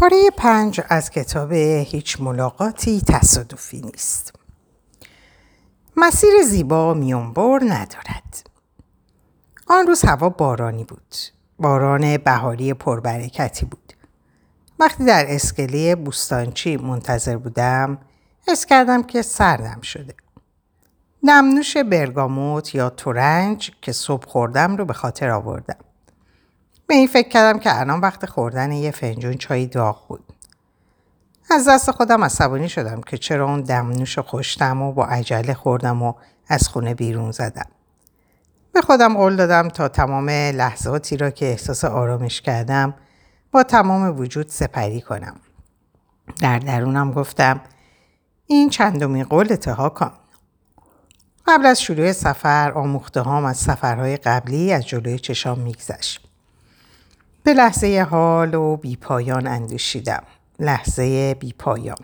پاره پنج از کتاب هیچ ملاقاتی تصادفی نیست. مسیر زیبا میانبر ندارد. آن روز هوا بارانی بود. باران بهاری پربرکتی بود. وقتی در اسکله بوستانچی منتظر بودم حس کردم که سردم شده. نمنوش برگاموت یا تورنج که صبح خوردم رو به خاطر آوردم. به این فکر کردم که الان وقت خوردن یه فنجون چای داغ بود. از دست خودم عصبانی شدم که چرا اون دمنوش خوشتم و با عجله خوردم و از خونه بیرون زدم. به خودم قول دادم تا تمام لحظاتی را که احساس آرامش کردم با تمام وجود سپری کنم. در درونم گفتم این چندمی قول کن. قبل از شروع سفر آموخته هام از سفرهای قبلی از جلوی چشام میگذشت. به لحظه حال و بیپایان اندوشیدم. لحظه بیپایان.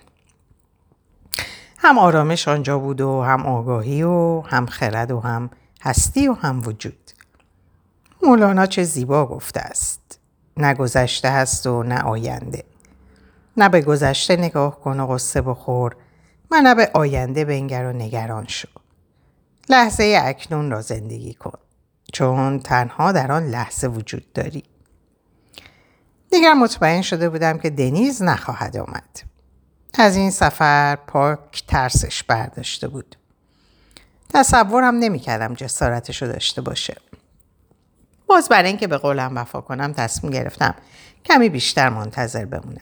هم آرامش آنجا بود و هم آگاهی و هم خرد و هم هستی و هم وجود. مولانا چه زیبا گفته است. نه گذشته هست و نه آینده. نه به گذشته نگاه کن و قصه بخور و نه به آینده بنگر و نگران شو. لحظه اکنون را زندگی کن. چون تنها در آن لحظه وجود داری. دیگر مطمئن شده بودم که دنیز نخواهد آمد. از این سفر پاک ترسش برداشته بود. تصورم نمی‌کردم جسارتش رو داشته باشه. باز برای اینکه به قولم وفا کنم تصمیم گرفتم کمی بیشتر منتظر بمونم.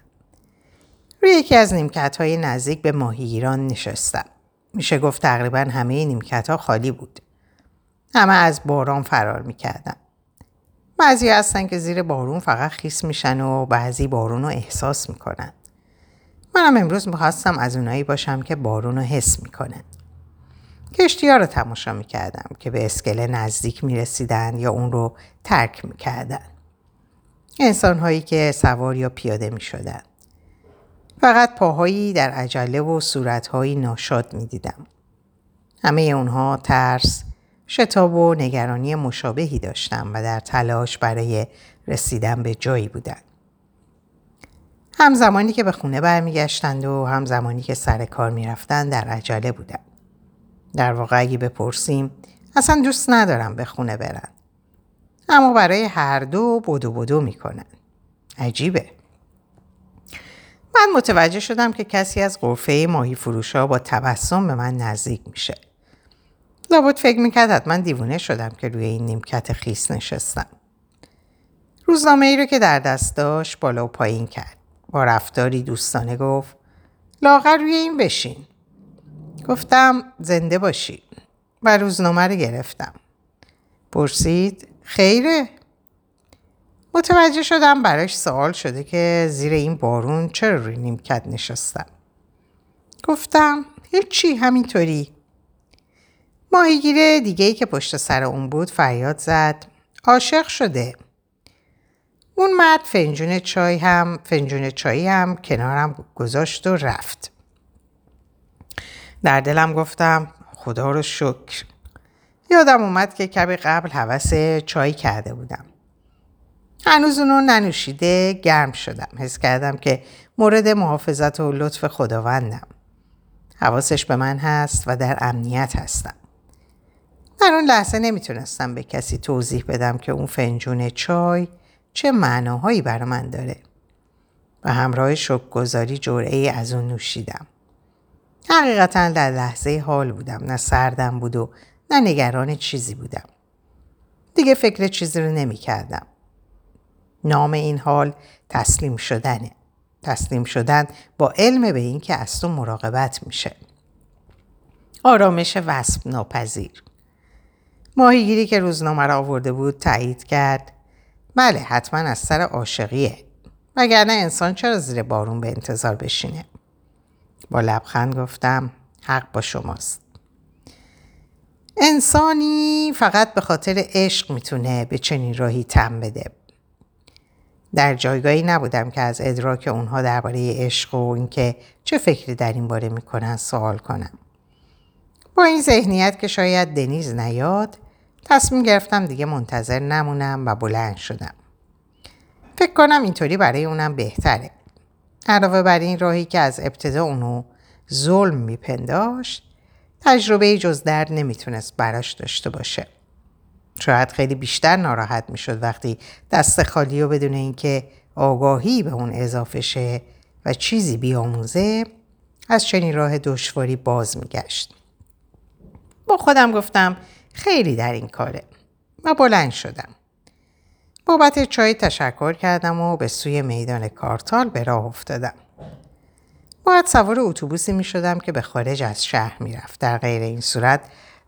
روی یکی از نیمکت های نزدیک به ماهیگیران نشستم. میشه گفت تقریبا همه نیمکت ها خالی بود. همه از باران فرار می‌کردن. بعضی هستن که زیر بارون فقط خیس میشن و بعضی بارون رو احساس می‌کنن. منم امروز می‌خواستم از اونایی باشم که بارون رو حس می‌کنن. کشتی ها رو تماشا می‌کردم که به اسکله نزدیک می‌رسیدن یا اون رو ترک می‌کردن. انسان هایی که سوار یا پیاده می‌شدن. فقط پاهایی در عجله و صورتهایی ناشاد می‌دیدم. همه اونها ترس، شتاب و نگرانی مشابهی داشتم و در تلاش برای رسیدن به جایی بودن. هم زمانی که به خونه برمیگشتند و هم زمانی که سر کار می‌رفتند در عجله بودن. در واقع اگه بپرسیم اصلا دوست ندارم به خونه برن. اما برای هر دو بدو بدو می‌کنن. عجیبه. من متوجه شدم که کسی از غرفه ماهی فروش ها با تبسم به من نزدیک میشه. لابد فکر می‌کرد حتما دیوونه شدم که روی این نیمکت خیس نشستم. روزنامه ای رو که در دست داشت بالا و پایین کرد. با رفتاری دوستانه گفت لاغر روی این بشین. گفتم زنده باشی و روزنامه رو گرفتم. پرسید خیره؟ متوجه شدم براش سوال شده که زیر این بارون چرا روی نیمکت نشستم. گفتم هیچی همینطوری. ماهیگیر دیگه ای که پشت سر اون بود فریاد زد عاشق شده. اون مرد فنجون چای هم فنجون چایی هم کنارم گذاشت و رفت. در دلم گفتم خدا رو شکر. یادم اومد که کمی قبل حوس چای کرده بودم. هنوز اونو ننوشیده گرم شدم. حس کردم که مورد محافظت و لطف خداوندم. حواسش به من هست و در امنیت هستم. در اون لحظه نمی‌تونستم به کسی توضیح بدم که اون فنجون چای چه معناهایی برا من داره. و همراه شکگذاری جرعه از اون نوشیدم. حقیقتا در لحظه حال بودم نه سردم بود و نه نگران چیزی بودم. دیگه فکر چیزی رو نمی کردم. نام این حال تسلیم شدنه. تسلیم شدن با علم به این که از تو مراقبت میشه. آرامش وصف ناپذیر. ماهیگیری که روزنامه را آورده بود تایید کرد. بله حتما از سر عاشقیه. وگرنه انسان چرا زیر بارون به انتظار بشینه؟ با لبخند گفتم حق با شماست. انسانی فقط به خاطر عشق می‌تونه به چنین راهی تم بده. در جایگاهی نبودم که از ادراک اونها درباره عشق و اینکه چه فکری در این باره می‌کنن سوال کنم. با این ذهنیت که شاید دنیز نیاد تصمیم گرفتم دیگه منتظر نمونم و بلند شدم. فکر کنم اینطوری برای اونم بهتره. علاوه بر این راهی که از ابتدا اونو ظلم میپنداشت تجربه جز درد نمی‌تونست براش داشته باشه. شاید خیلی بیشتر ناراحت می‌شد وقتی دست خالی و بدون اینکه آگاهی به اون اضافه شه و چیزی بیاموزه از چنین راه دشواری باز میگشت. با خودم گفتم خیلی در این کاره و بلند شدم. بابت چای تشکر کردم و به سوی میدان کارتال به راه افتادم. باید سوار اتوبوسی می شدم که به خارج از شهر می رفت. در غیر این صورت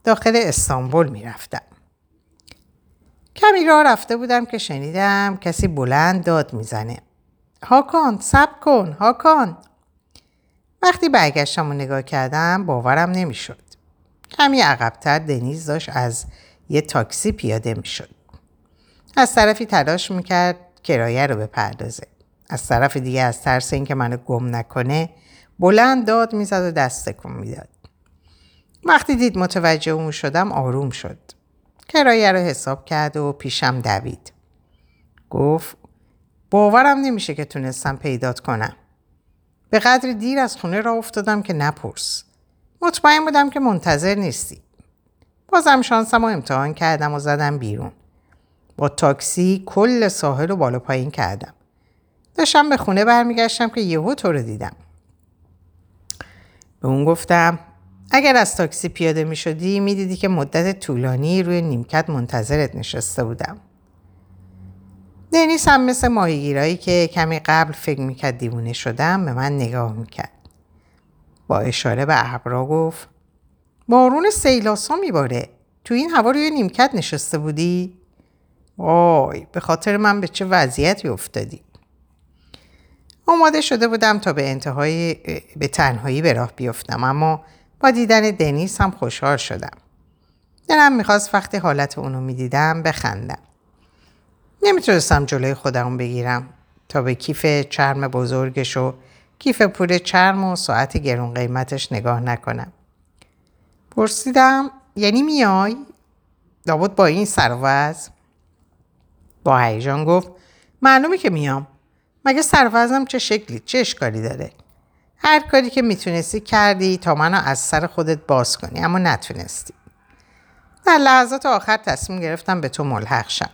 داخل استانبول می رفتم. کمی راه رفته بودم که شنیدم کسی بلند داد می‌زنه. هاکان سب کن هاکان وقتی برگشتم و نگاه کردم باورم نمی‌شد. کمی عقبتر دنیز داشت از یه تاکسی پیاده می‌شد. از طرفی تلاش می‌کرد کرایه رو بپردازه. از طرف دیگه از ترس اینکه منو گم نکنه بلند داد می‌زد و دست کن می‌داد. وقتی دید متوجه اون شدم آروم شد. کرایه رو حساب کرد و پیشم دوید. گفت باورم نمیشه که تونستم پیدات کنم. به قدر دیر از خونه را افتادم که نپرس. مطمئن بودم که منتظر نیستی. بازم شانسم رو امتحان کردم و زدم بیرون. با تاکسی کل ساحل رو بالا پایین کردم. داشتم به خونه برمیگشتم که یهو تو رو دیدم. به اون گفتم اگر از تاکسی پیاده می شدی می دیدی که مدت طولانی روی نیمکت منتظرت نشسته بودم. دنیس هم مثل ماهیگیرایی که کمی قبل فکر می‌کرد دیوونه شدم به من نگاه می‌کرد. با اشاره به ابرا گفت بارون سیلاسا میباره. تو این هوا روی نیمکت نشسته بودی؟ وای به خاطر من به چه وضعیتی افتادی؟ آماده شده بودم تا به انتهای به تنهایی به راه بیفتم اما با دیدن دنیس هم خوشحال شدم. دلم می‌خواست وقتی حالت اونو می‌دیدم بخندم. نمی‌تونستم جلوی خودم بگیرم تا به کیف چرم بزرگش و کیف پول چرم و ساعت گرون قیمتش نگاه نکنم. پرسیدم یعنی میای؟ لابد با این سر با هیجان گفت معلومه که میام. مگه سروزم چه شکلی چه اشکالی داره؟ هر کاری که می‌تونستی کردی تا منو از سر خودت باز کنی اما نتونستی. در لحظات آخر تصمیم گرفتم به تو ملحق شم.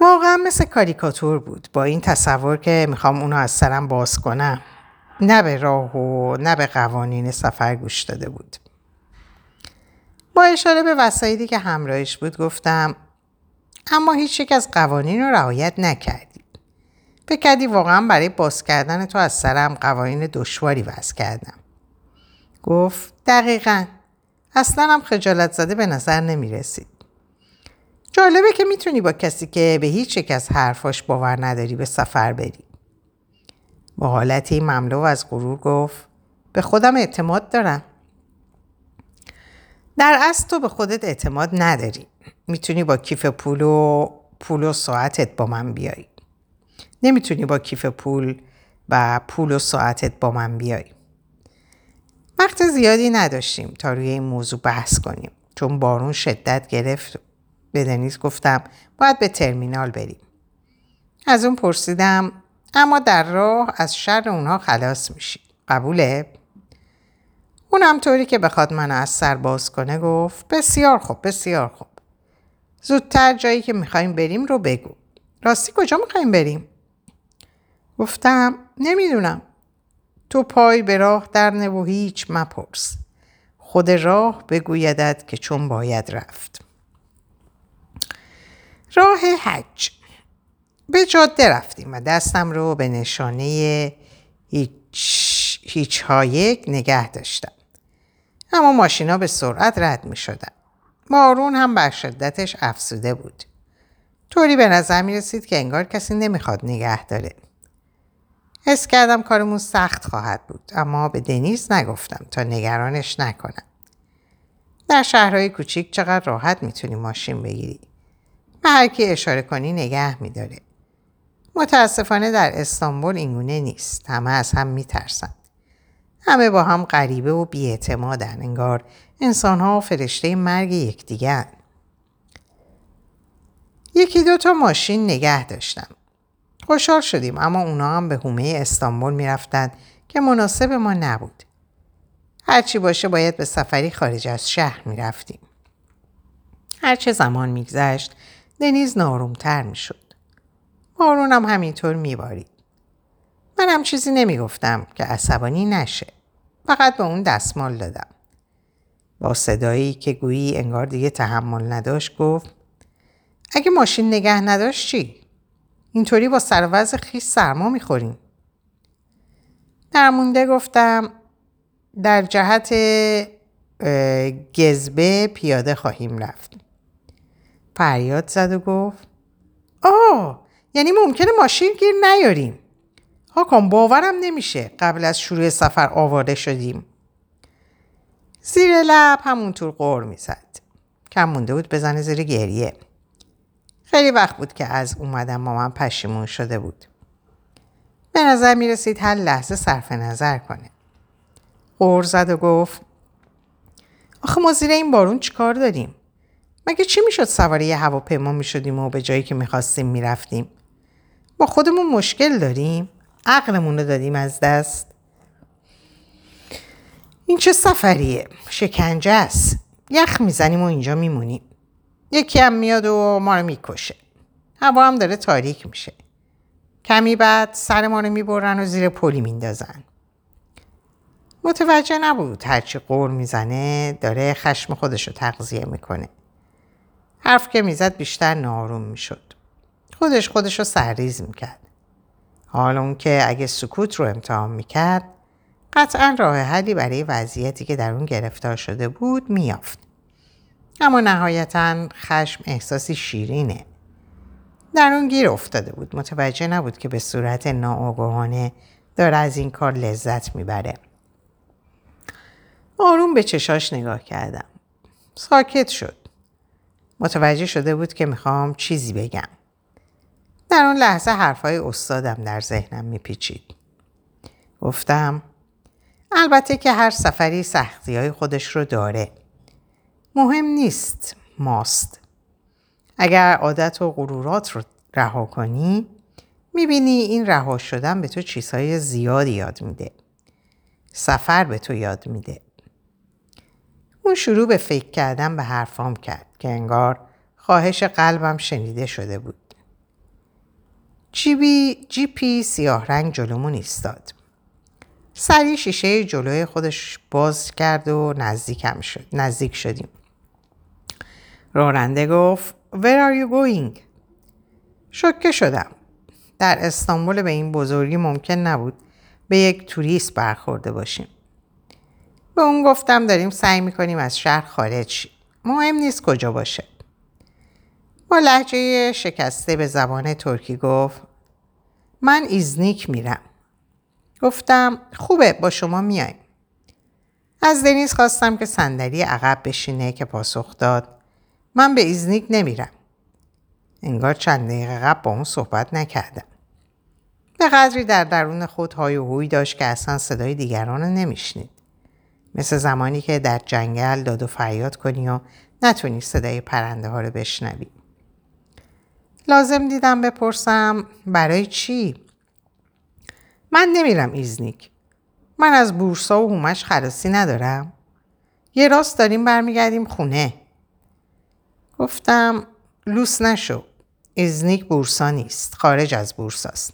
واقعا مثل کاریکاتور بود. با این تصور که می‌خوام اونو از سرم باز کنم. نه به راه و نه به قوانین سفر گوش داده بود. با اشاره به وسایلی که همراهش بود گفتم اما هیچ یک از قوانین رو رعایت نکردی. بکردی واقعا برای باز کردن تو از سرم قوانین دشواری وضع کردم. گفت دقیقا. اصلا هم خجالت زده به نظر نمی رسید جالبه که می‌تونی با کسی که به هیچ یک از حرفاش باور نداری به سفر بری. با حالتی مملو از غرور گفت به خودم اعتماد دارم. در اصل تو به خودت اعتماد نداری. می‌تونی با کیف پول و پول و ساعتت با من بیای. نمی‌تونی با کیف پول و پول و ساعتت با من بیای. وقت زیادی نداشتیم تا روی این موضوع بحث کنیم چون بارون شدت گرفت به دنیز گفتم باید به ترمینال بریم. از اون پرسیدم اما در راه از شر اونها خلاص میشی. قبوله؟ اونم طوری که بخواد منو از سر باز کنه گفت بسیار خوب بسیار خوب. زودتر جایی که می‌خوایم بریم رو بگو. راستی کجا می‌خوایم بریم؟ گفتم نمی‌دونم. تو پای به راه در و هیچ مپرس. خود راه بگویدد که چون باید رفت. راه حج به جاده رفتیم و دستم رو به نشانه هیچ, هیچ هایک نگه داشتم. اما ماشینا به سرعت رد می شدن. مارون هم بر شدتش افسوده بود. طوری به نظر می رسید که انگار کسی نمی‌خواد نگه داره. حس کردم کارمون سخت خواهد بود اما به دنیز نگفتم تا نگرانش نکنم. در شهرهای کوچیک چقدر راحت می‌تونی ماشین بگیری. هر کی اشاره کنی نگه میداره. متاسفانه در استانبول اینگونه نیست. همه از هم میترسند. همه با هم غریبه و بیاعتمادن. انگار انسان ها فرشته مرگ یکدیگر. یکی دو تا ماشین نگه داشتم. خوشحال شدیم اما اونا هم به هومه استانبول می‌رفتند که مناسب ما نبود. هرچی باشه باید به سفری خارج از شهر می‌رفتیم. هرچه زمان میگذشت دنیز نارومتر می‌شد. بارون هم همینطور. من هم چیزی نمی‌گفتم که عصبانی نشه. فقط به اون دستمال دادم. با صدایی که گویی انگار دیگه تحمل نداشت گفت اگه ماشین نگه نداشت چی؟ اینطوری با سروز خیس سرما می‌خوریم. در مونده گفتم در جهت گزبه پیاده خواهیم رفت. فریاد زد و گفت آه یعنی ممکنه ماشین گیر نیاریم. هاکان باورم نمیشه قبل از شروع سفر آوارده شدیم. زیر لب همونطور قور می‌زد. کم مونده بود بزنه زیر گریه. خیلی وقت بود که از اومدم با من پشیمون شده بود. به نظر می رسید هر لحظه صرف نظر کنه. قور زد و گفت آخه ما زیر این بارون چیکار داریم؟ مگه چی می‌شد سواری یه هواپیما می‌شدیم و به جایی که می‌خواستیم می‌رفتیم؟ با خودمون مشکل داریم؟ عقلمون رو دادیم از دست؟ این چه سفریه؟ شکنجه است. یخ می‌زنیم و اینجا میمونیم. یکی هم میاد و ما رو می‌کشه. هوا هم داره تاریک میشه. کمی بعد سر ما رو می‌برن و زیر پلی میندازن. متوجه نبود هرچی قور می‌زنه داره خشم خودش رو تغذیه می‌کنه. حرف که می‌زد بیشتر ناروم می‌شد. خودش خودش رو سرریز می‌کرد. حالا اون که اگه سکوت رو امتحان می‌کرد قطعا راه حلی برای وضعیتی که در اون گرفتار شده بود میافت. اما نهایتا خشم احساسی شیرینه. در اون گیر افتاده بود. متوجه نبود که به صورت ناآگاهانه داره از این کار لذت می‌بره. آروم به چشاش نگاه کردم. ساکت شد. متوجه شده بود که می‌خوام چیزی بگم. در اون لحظه حرفای استادم در ذهنم میپیچید. گفتم البته که هر سفری سختی های خودش رو داره. مهم نیست ماست. اگر عادت و غرورات رو رها کنی می‌بینی این رها شدن به تو چیزهای زیادی یاد میده. سفر به تو یاد میده. اون شروع به فکر کردن به حرفام کرد که انگار خواهش قلبم شنیده شده بود. جیبی جیپی سیاه رنگ جلومون ایستاد. سری شیشه جلوی خودش باز کرد و نزدیکم شد. نزدیک شدیم. راننده گفت Where are you going? شکه شدم. در استانبول به این بزرگی ممکن نبود به یک توریست برخورده باشیم. به اون گفتم داریم سعی می‌کنیم از شهر خارج شیم. مهم نیست کجا باشه. با لهجه شکسته به زبان ترکی گفت من ایزنیک میرم. گفتم خوبه با شما میایم. از دنیز خواستم که صندلی عقب بشینه که پاسخ داد من به ایزنیک نمیرم. انگار چند دقیقه قبل با اون صحبت نکردم. به قدری در درون خود های و هوی داشت که اصلا صدای دیگران رو نمیشنید. مثل زمانی که در جنگل داد و فریاد کنی و نتونی صدای پرنده ها رو بشنوی. لازم دیدم بپرسم برای چی؟ من نمیرم ایزنیک. من از بورسا و حومه‌ش خلاصی ندارم. یه راست داریم برمیگردیم خونه. گفتم لوس نشو. ایزنیک بورسا نیست. خارج از بورساست.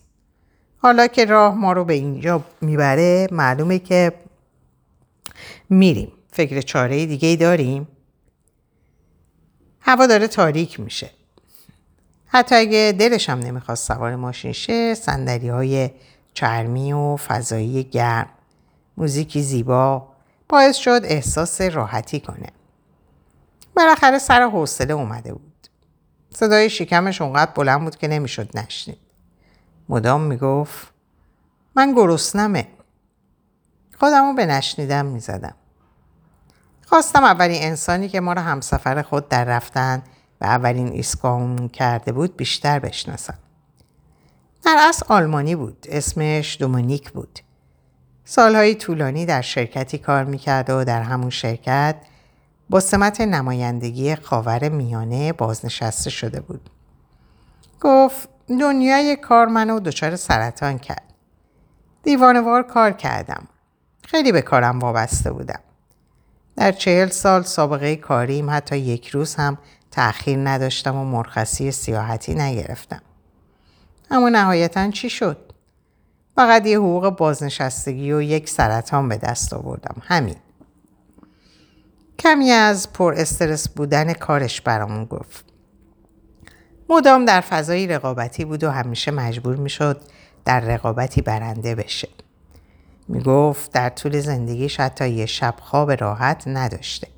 حالا که راه ما رو به اینجا می‌بره معلومه که میریم. فکر چاره دیگه ای داریم؟ هوا داره تاریک میشه. حتی اگه دلش هم نمی‌خواست سوار ماشین شه صندلی های چرمی و فضایی گرم موزیکی زیبا باعث شد احساس راحتی کنه. بالاخره سر حوصله اومده بود. صدای شکمش اونقدر بلند بود که نمی‌شد نشنید. مدام می‌گفت من گرسنمه. خودم رو به نشنیدم می‌زدم. خواستم اولین انسانی که ما رو همسفر خود در رفتن و اولین ایستگاهمون کرده بود بیشتر بشناسم. در اصل آلمانی بود. اسمش دومونیک بود. سالهای طولانی در شرکتی کار می‌کرد و در همون شرکت با سمت نمایندگی خاور میانه بازنشسته شده بود. گفت دنیای کار منو دچار سرطان کرد. دیوانوار کار کردم. خیلی به کارم وابسته بودم. در چهل سال سابقه کاریم حتی یک روز هم تأخیر نداشتم و مرخصی سیاحتی نگرفتم. اما نهایتا چی شد؟ فقط یه حقوق بازنشستگی و یک سرطان به دست آوردم. همین. کمی از پر استرس بودن کارش برامون گفت. مدام در فضای رقابتی بود و همیشه مجبور می شد در رقابتی برنده بشه. می گفت در طول زندگیش حتی یه شب خواب راحت نداشته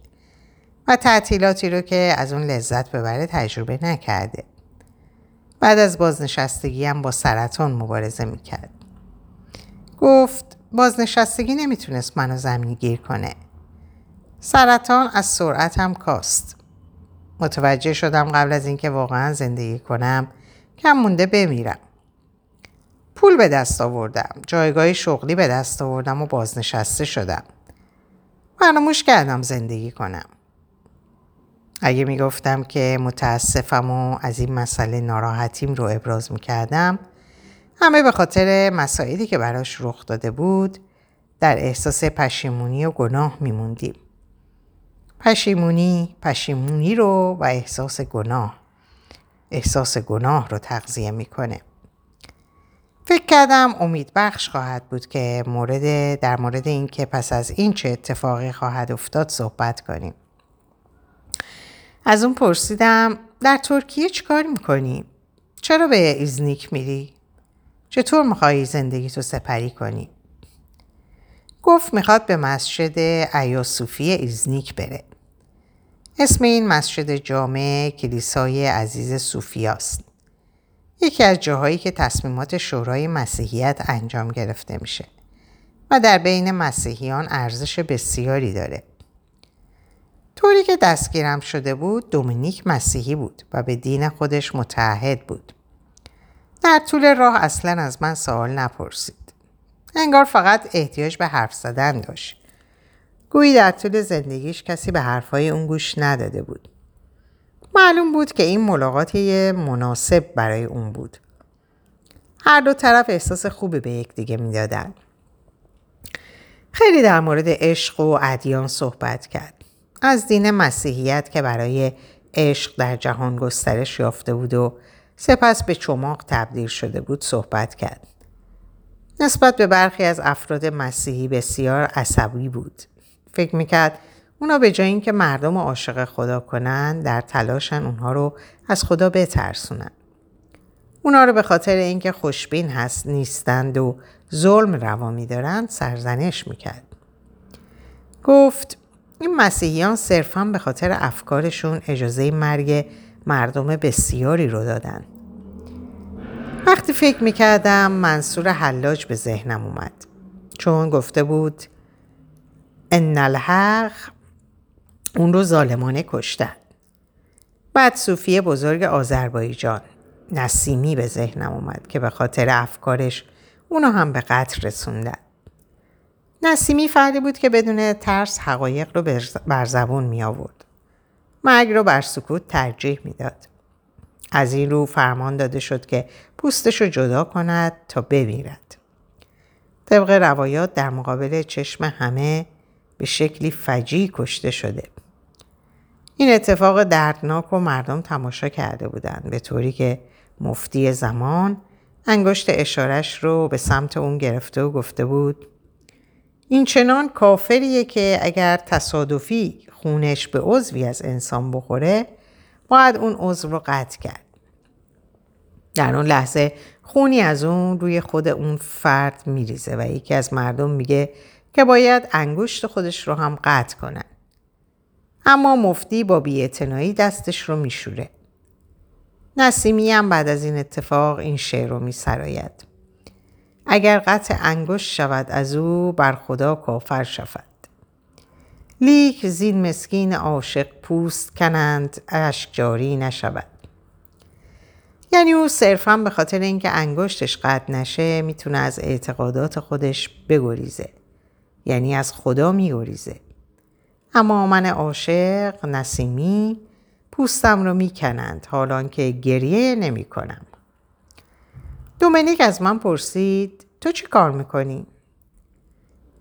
و تعطیلاتی رو که از اون لذت ببره تجربه نکرده. بعد از بازنشستگی هم با سرطان مبارزه می کرد. گفت بازنشستگی نمی‌تونست منو زمینی گیر کنه. سرطان از سرعت هم کاست. متوجه شدم قبل از اینکه واقعا زندگی کنم کم مونده بمیرم. پول به دست آوردم. جایگاه شغلی به دست آوردم و بازنشسته شدم. فراموش کردم زندگی کنم. اگه می‌گفتم که متاسفم و از این مسئله ناراحتیم رو ابراز می‌کردم همه به خاطر مسائلی که براش رخ داده بود در احساس پشیمونی و گناه میموندیم. پشیمونی پشیمونی رو و احساس گناه احساس گناه رو تغذیه می‌کنه فکر کردم امید بخش خواهد بود که مورد در مورد اینکه پس از این چه اتفاقی خواهد افتاد صحبت کنیم از اون پرسیدم در ترکیه چیکار می‌کنی؟ چرا به ایزنیک میری؟ چطور می‌خوای زندگیتو سپری کنی؟ گفت می‌خواد به مسجد ایاصوفیه ایزنیک بره. اسم این مسجد جامع کلیسای عزیز صوفیاست. یکی از جاهایی که تصمیمات شورای مسیحیت انجام گرفته میشه و در بین مسیحیان ارزش بسیاری داره. طوری که دستگیرم شده بود دومینیک مسیحی بود و به دین خودش متعهد بود. در طول راه اصلا از من سوال نپرسید. انگار فقط احتیاج به حرف زدن داشت. گویی در طول زندگیش کسی به حرفهای اون گوش نداده بود. معلوم بود که این ملاقات مناسب برای اون بود. هر دو طرف احساس خوبی به یکدیگه می‌دادن. خیلی در مورد عشق و ادیان صحبت کرد. از دین مسیحیت که برای عشق در جهان گسترش یافته بود و سپس به چماق تبدیل شده بود صحبت کرد. نسبت به برخی از افراد مسیحی بسیار عصبی بود. فکر می‌کرد اونا به جای اینکه مردم عاشق خدا کنن در تلاشن اونها رو از خدا بترسونن. اونا رو به خاطر اینکه خوشبین هست نیستند و ظلم روا میدارند سرزنش می‌کرد. گفت این مسیحیان صرفا به خاطر افکارشون اجازه مرگ مردم بسیاری رو دادن. وقتی فکر می‌کردم منصور حلاج به ذهنم اومد. چون گفته بود ان الحق اون رو ظالمانه کشتن. بعد صوفی بزرگ آذربایجان نسیمی به ذهنم اومد که به خاطر افکارش اونو هم به قتل رسوندن. نسیمی فردی بود که بدون ترس حقایق رو بر زبون می آورد. مرگ رو بر سکوت ترجیح می‌داد. از این رو فرمان داده شد که پوستش رو جدا کند تا بمیرد. طبق روایات در مقابل چشم همه به شکلی فجی کشته شده. این اتفاق دردناک و مردم تماشا کرده بودند به طوری که مفتی زمان انگشت اشارش رو به سمت اون گرفته و گفته بود این چنان کافریه که اگر تصادفی خونش به عضوی از انسان بخوره باید اون عضو رو قطع کرد. در اون لحظه خونی از اون روی خود اون فرد میریزه و یکی از مردم میگه که باید انگشت خودش رو هم قطع کنن. اما مفتی با بیاعتنایی دستش رو میشوره. نسیمی هم بعد از این اتفاق این شعر رو میسراید. اگر قطع انگشت شود از او بر خدا کافر شود. لیک زین مسکین عاشق پوست کنند اشک جاری نشود. یعنی او صرفا به خاطر اینکه انگشتش قطع نشه می‌تونه از اعتقادات خودش بگریزه. یعنی از خدا میگریزه. اما من عاشق نسیمی پوستم رو می‌کنند حالان که گریه نمی کنم. دومنیک از من پرسید تو چی کار می‌کنی؟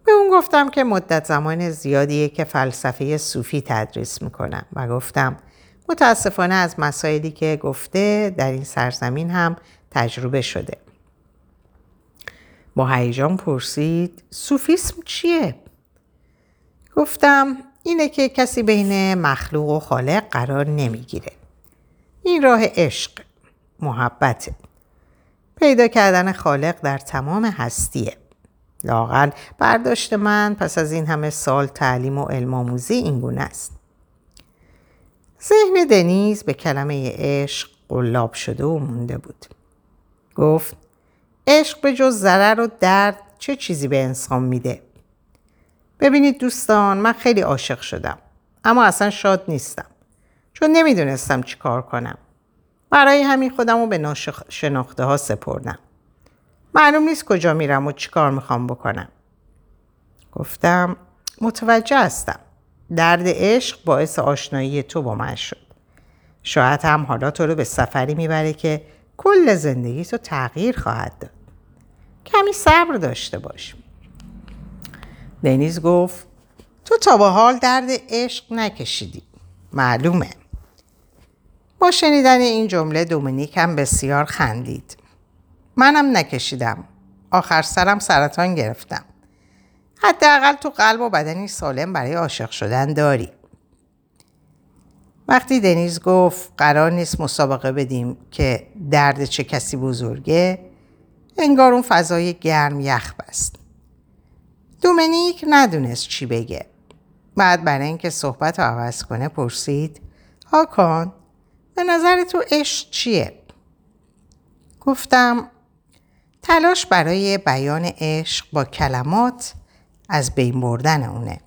به اون گفتم که مدت زمان زیادیه که فلسفه صوفی تدریس می‌کنم و گفتم متاسفانه از مسائلی که گفته در این سرزمین هم تجربه شده. با هیجان پرسید صوفیسم چیه؟ گفتم اینه که کسی بین مخلوق و خالق قرار نمی‌گیره. این راه عشق، محبته. پیدا کردن خالق در تمام هستیه. لاغل برداشت من پس از این همه سال تعلیم و علم آموزی این گونه است. ذهن دنیز به کلمه عشق قلاب شده و مونده بود. گفت عشق به جز ضرر و درد چه چیزی به انسان میده؟ ببینید دوستان من خیلی عاشق شدم اما اصلا شاد نیستم چون نمی‌دونستم چی کار کنم. برای همین خودم رو به ناشناخته ها سپردم. معلوم نیست کجا میرم و چی کار می‌خوام بکنم. گفتم متوجه هستم. درد عشق باعث آشنایی تو با من شد. شاید هم حالا تو رو به سفری می‌بره که کل زندگی تو تغییر خواهد داد. کمی صبر داشته باش. دنیز گفت تو تا به حال درد عشق نکشیدی. معلومه. با شنیدن این جمله دومینیک هم بسیار خندید. منم نکشیدم. آخر سرم سرطان گرفتم. حداقل تو قلب و بدنی سالم برای عاشق شدن داری. وقتی دنیز گفت قرار نیست مسابقه بدیم که درد چه کسی بزرگه انگار اون فضای گرم یخ بست. دومنیک ندونست چی بگه. بعد برای اینکه صحبت رو عوض کنه پرسید هاکان به نظر تو عشق چیه؟ گفتم تلاش برای بیان عشق با کلمات از بین بردن اونه.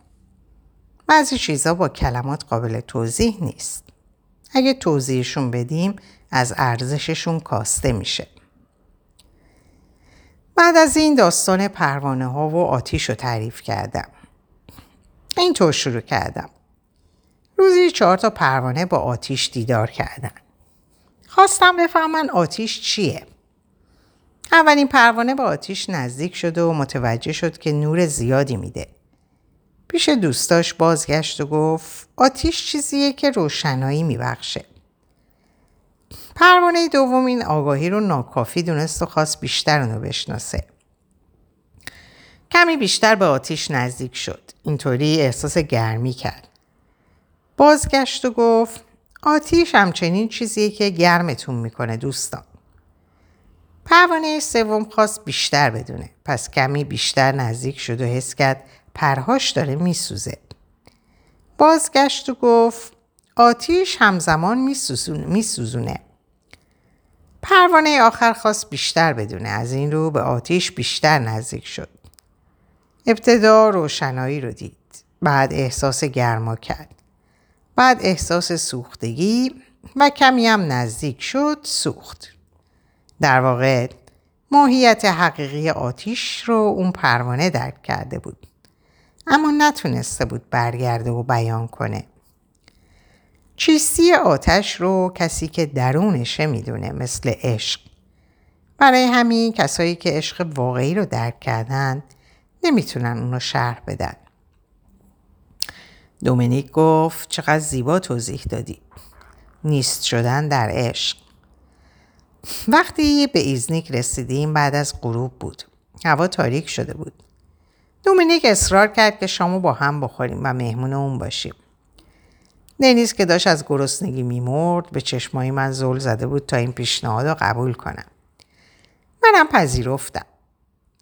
بعضی چیزا با کلمات قابل توضیح نیست. اگه توضیحشون بدیم از ارزششون کاسته میشه. بعد از این داستان پروانه ها و آتیش رو تعریف کردم. اینطور شروع کردم. روزی چهار تا پروانه با آتیش دیدار کردن. خواستم بفهمن آتیش چیه. اولین پروانه با آتیش نزدیک شد و متوجه شد که نور زیادی میده. پیش دوستاش بازگشت و گفت آتیش چیزیه که روشنایی میبخشه. پروانه دوم این آگاهی رو ناکافی دونست و خواست بیشتر اونو بشناسه. کمی بیشتر به آتیش نزدیک شد. اینطوری احساس گرمی کرد. بازگشت و گفت آتیش همچنین چیزیه که گرمتون می‌کنه دوستان. پروانه سوم خواست بیشتر بدونه. پس کمی بیشتر نزدیک شد و حس کرد پرهاش داره میسوزه. بازگشت و گفت آتیش همزمان میسوزونه. پروانه آخر خواست بیشتر بدونه. از این رو به آتیش بیشتر نزدیک شد. ابتدا روشنایی رو دید. بعد احساس گرما کرد. بعد احساس سوختگی و کمی هم نزدیک شد سوخت. در واقع ماهیت حقیقی آتیش رو اون پروانه درک کرده بود. اما نتونسته بود برگرده و بیان کنه. چیستی آتش رو کسی که درونشه می‌دونه مثل عشق. برای همین کسایی که عشق واقعی رو درک کردن نمی‌تونن اونو شرح بدن. دومینیک گفت چقدر زیبا توضیح دادی. نیست شدن در عشق. وقتی به ایزنیک رسیدیم بعد از غروب بود. هوا تاریک شده بود. دومینیک اصرار کرد که شامو با هم بخوریم و مهمون اون باشیم. دنیز که داشت از گرسنگی میمرد به چشمای من زل زده بود تا این پیشنهاد رو قبول کنم. منم پذیرفتم.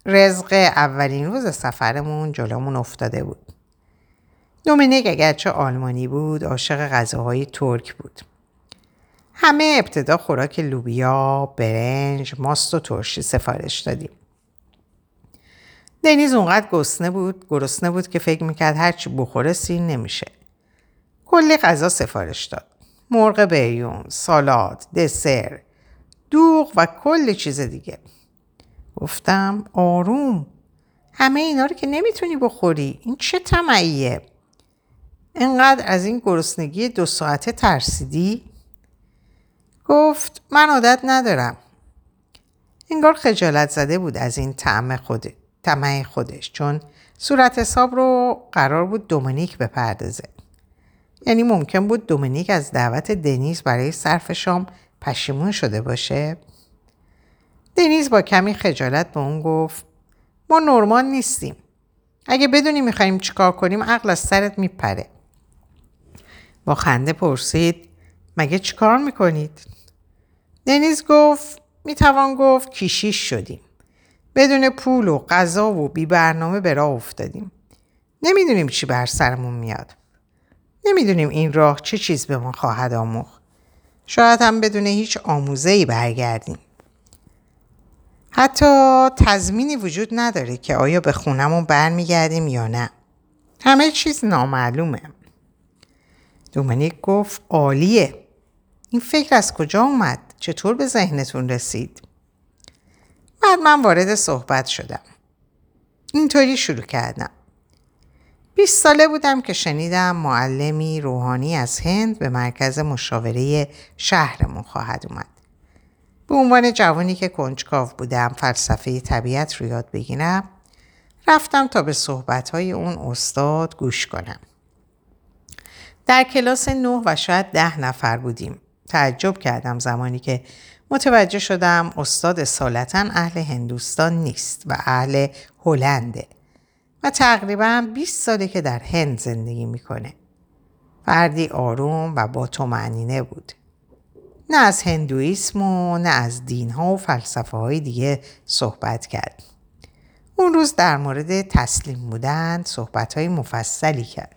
رزق اولین روز سفرمون جلومون افتاده بود. دومینیک اگرچه آلمانی بود عاشق غذاهای ترک بود. همه ابتدا خوراک لوبیا، برنج، ماست و ترشی سفارش دادیم. دنیز اونقدر گسنه بود گرسنه بود که فکر می‌کرد هرچی بخوره سین نمیشه کلی غذا سفارش داد. مرغ بریون سالاد دسر دوغ و کلی چیز دیگه. گفتم آروم. همه اینا رو که نمی‌تونی بخوری. این چه تمعیه اینقدر از این گرسنگی دو ساعته ترسیدی؟ گفت من عادت ندارم. انگار خجالت زده بود از این طعم طمع خودش چون صورت حساب رو قرار بود دومینیک بپردازه. یعنی ممکن بود دومینیک از دعوت دنیز برای صرف شام پشیمون شده باشه؟ دنیز با کمی خجالت به اون گفت ما نرمال نیستیم. اگه بدونی می‌خوایم چیکار کنیم عقل از سرت میپره. با خنده پرسید مگه چیکار می‌کنید؟ دنیز گفت می‌توان گفت کیشیش شدیم. بدون پول و غذا و بی برنامه به راه افتادیم. نمی‌دونیم چی بر سرمون میاد. نمی‌دونیم این راه چه چیز به ما خواهد آموخت شاید هم بدون هیچ آموزه ای برگردیم حتی تضمینی وجود نداره که آیا به خونمون برمیگردیم یا نه همه چیز نامعلومه دومنیک گفت عالیه این فکر از کجا اومد؟ چطور به ذهنتون رسید؟ بعد من وارد صحبت شدم. اینطوری شروع کردم. 20 ساله بودم که شنیدم معلمی روحانی از هند به مرکز مشاوره شهرمون خواهد اومد. به عنوان جوانی که کنجکاو بودم فلسفه طبیعت رو یاد بگیرم رفتم تا به صحبتهای اون استاد گوش کنم. در کلاس نه و شاید ده نفر بودیم. تعجب کردم زمانی که متوجه شدم استاد سالتا اهل هندوستان نیست و اهل هلنده و تقریبا 20 ساله که در هند زندگی می‌کنه. فردی آروم و با تو معنینه بود. نه از هندویسم و نه از دین ها و فلسفه های دیگه صحبت کرد. اون روز در مورد تسلیم بودن صحبت های مفصلی کرد.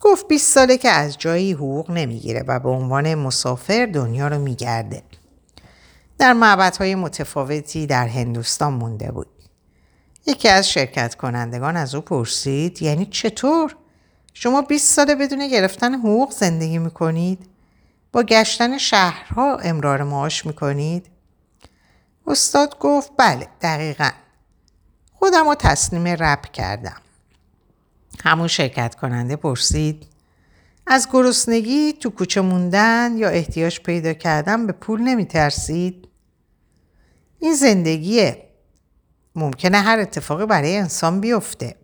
گفت 20 ساله که از جایی حقوق نمی‌گیره و به عنوان مسافر دنیا رو میگرده. در معبدهای متفاوتی در هندوستان مونده بود. یکی از شرکت کنندگان از او پرسید یعنی چطور؟ شما 20 ساله بدون گرفتن حقوق زندگی می‌کنید؟ با گشتن شهرها امرار معاش می‌کنید؟ استاد گفت بله دقیقا. خودم رو تسلیم رب کردم. همون شرکت کننده پرسید از گرسنگی تو کوچه موندن یا احتیاج پیدا کردن به پول نمی ترسید؟ این زندگیه. ممکنه هر اتفاقی برای انسان بیفته.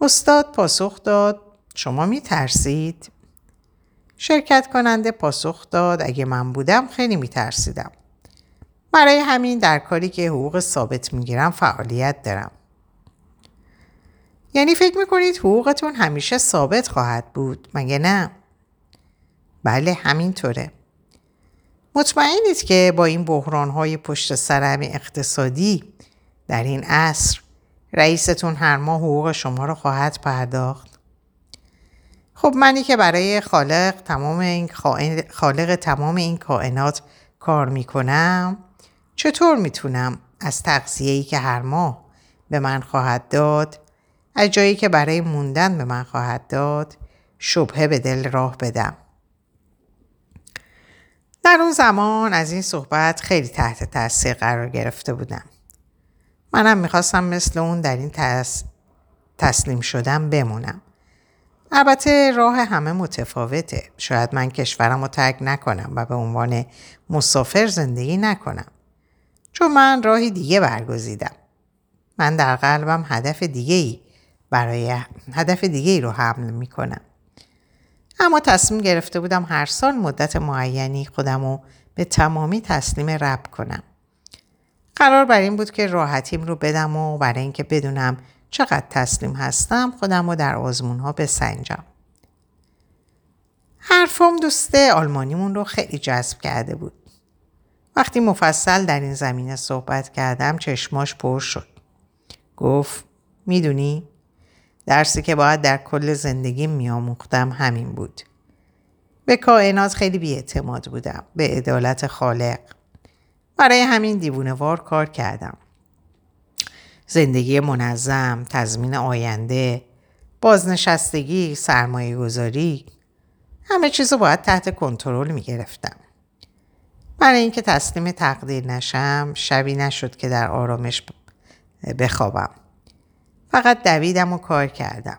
استاد پاسخ داد شما می ترسید؟ شرکت کننده پاسخ داد اگه من بودم خیلی می ترسیدم. برای همین در کاری که حقوق ثابت می گیرم فعالیت دارم. یعنی فکر می‌کنید حقوقتون همیشه ثابت خواهد بود مگه نه؟ بله همینطوره. مطمئنید که با این بحران های پشت سرم اقتصادی در این عصر رئیستون هر ماه حقوق شما رو خواهد پرداخت؟ خب منی که برای خالق تمام این خالق تمام این کائنات کار می‌کنم چطور می‌تونم از تقضیه‌ای که هر ماه به من خواهد داد از جایی که برای موندن به من خواهد داد شبهه به دل راه بدم. در اون زمان از این صحبت خیلی تحت تاثیر قرار گرفته بودم. منم می‌خواستم مثل اون در این تسلیم شدم بمونم. البته راه همه متفاوته. شاید من کشورم رو ترک نکنم و به عنوان مسافر زندگی نکنم. چون من راهی دیگه برگزیدم. من در قلبم هدف دیگه ای برای هدف دیگه ای رو حمل می‌کنم. اما تصمیم گرفته بودم هر سال مدت معینی خودم رو به تمامی تسلیم رب کنم. قرار بر این بود که راحتیم رو بدم و برای اینکه بدونم چقدر تسلیم هستم خودم رو در آزمون ها بسنجم. حرفم دوست آلمانیمون رو خیلی جذب کرده بود. وقتی مفصل در این زمینه صحبت کردم چشماش پر شد. گفت می‌دونی درسی که باید در کل زندگی میآموختم همین بود. به کائنات خیلی بیاعتماد بودم. به عدالت خالق. برای همین دیوونوار کار کردم. زندگی منظم، تضمین آینده، بازنشستگی، سرمایه گذاری همه چیز رو باید تحت کنترل می گرفتم. برای اینکه تسلیم تقدیر نشم شبی نشد که در آرامش بخوابم. فقط دویدم و کار کردم.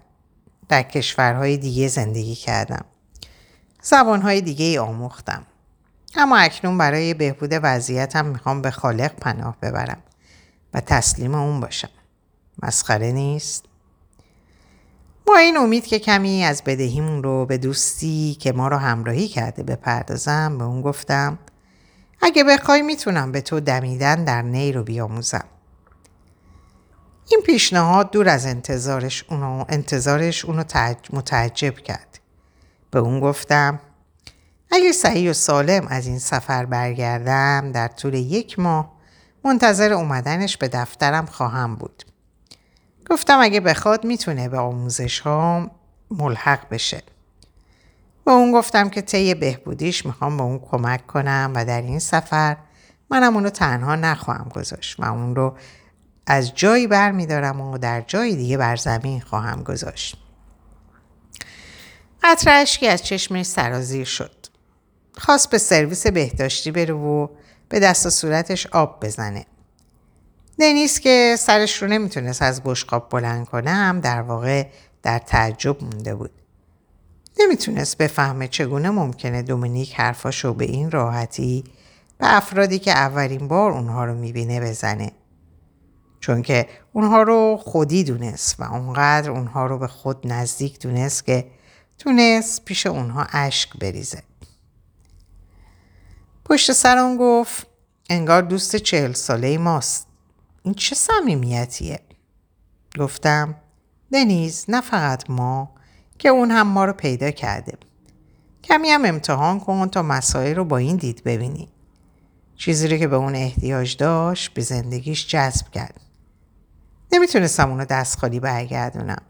در کشورهای دیگه زندگی کردم. زبانهای دیگه ای آموختم. اما اکنون برای بهبود وضعیتم می‌خوام به خالق پناه ببرم و تسلیم اون باشم. مسخره نیست؟ با این امید که کمی از بدهیمون رو به دوستی که ما رو همراهی کرده بپردازم به اون گفتم اگه بخوای می‌تونم به تو دمیدن در نی رو بیاموزم. این پیشنهاد دور از انتظارش اونو, انتظارش اونو متعجب کرد. به اون گفتم اگه صحیح و سالم از این سفر برگردم در طول یک ماه منتظر اومدنش به دفترم خواهم بود. گفتم اگه بخواد می‌تونه به آموزش ها ملحق بشه. به اون گفتم که طی بهبودیش می‌خوام به اون کمک کنم و در این سفر منم اونو تنها نخواهم گذاشت و اون رو از جایی بر میدارم و در جای دیگه بر زمین خواهم گذاشت. قطر که از چشمش سرازیر شد. خواست به سرویس بهداشتی بره و به دست و صورتش آب بزنه. دنیس که سرش رو نمی‌تونست از بشقاب بلند کنه هم در واقع در تعجب مونده بود. نمی‌تونست بفهمه چگونه ممکنه دومینیک حرفاشو به این راحتی به افرادی که اولین بار اونها رو می‌بینه بزنه. چون که اونها رو خودی دونست و اونقدر اونها رو به خود نزدیک دونست که تونست پیش اونها اشک بریزه. پشت سرم گفت انگار دوست چهل ساله ماست. این چه صمیمیتیه؟ گفتم دنیز نه فقط ما که اون هم ما رو پیدا کرده. کمی هم امتحان کن تا مسائل رو با این دید ببینی. چیزی رو که به اون احتیاج داشت به زندگیش جذب کرد. نمی‌تونستم اونو دست خالی برگردونم.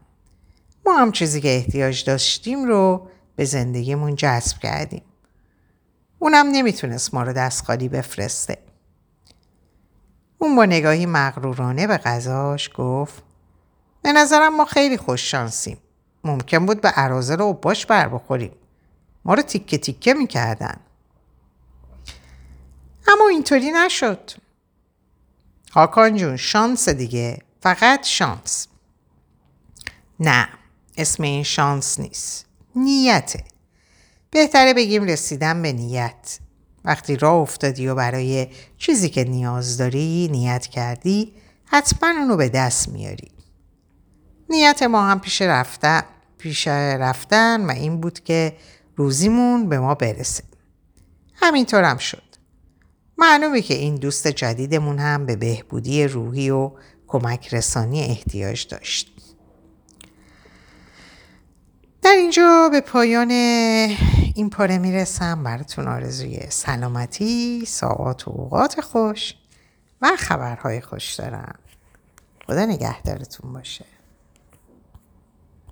ما هم چیزی که احتیاج داشتیم رو به زندگیمون جذب کردیم. اونم نمی‌تونست ما رو دست خالی بفرسته. اون با نگاهی مغرورانه به غذاش گفت به نظرم ما خیلی خوش شانسیم. ممکن بود به عرازه رو باش بر بخوریم. ما رو تیکه تیکه می‌کردن. اما اینطوری نشد. هاکان جون شانس دیگه. فقط شانس. نه اسم این شانس نیست. نیته. بهتره بگیم رسیدن به نیت. وقتی راه افتادی و برای چیزی که نیاز داری نیت کردی حتما اونو به دست میاری. نیت ما هم پیش رفتن, پیش رفتن و این بود که روزیمون به ما برسه. همینطور هم شد. معلومه که این دوست جدیدمون هم به بهبودی روحی و کمک رسانی احتیاج داشت. در اینجا به پایان این پاره می‌رسم براتون آرزوی سلامتی، ساعات و اوقات خوش و خبرهای خوش دارم. خدا نگهدارتون باشه.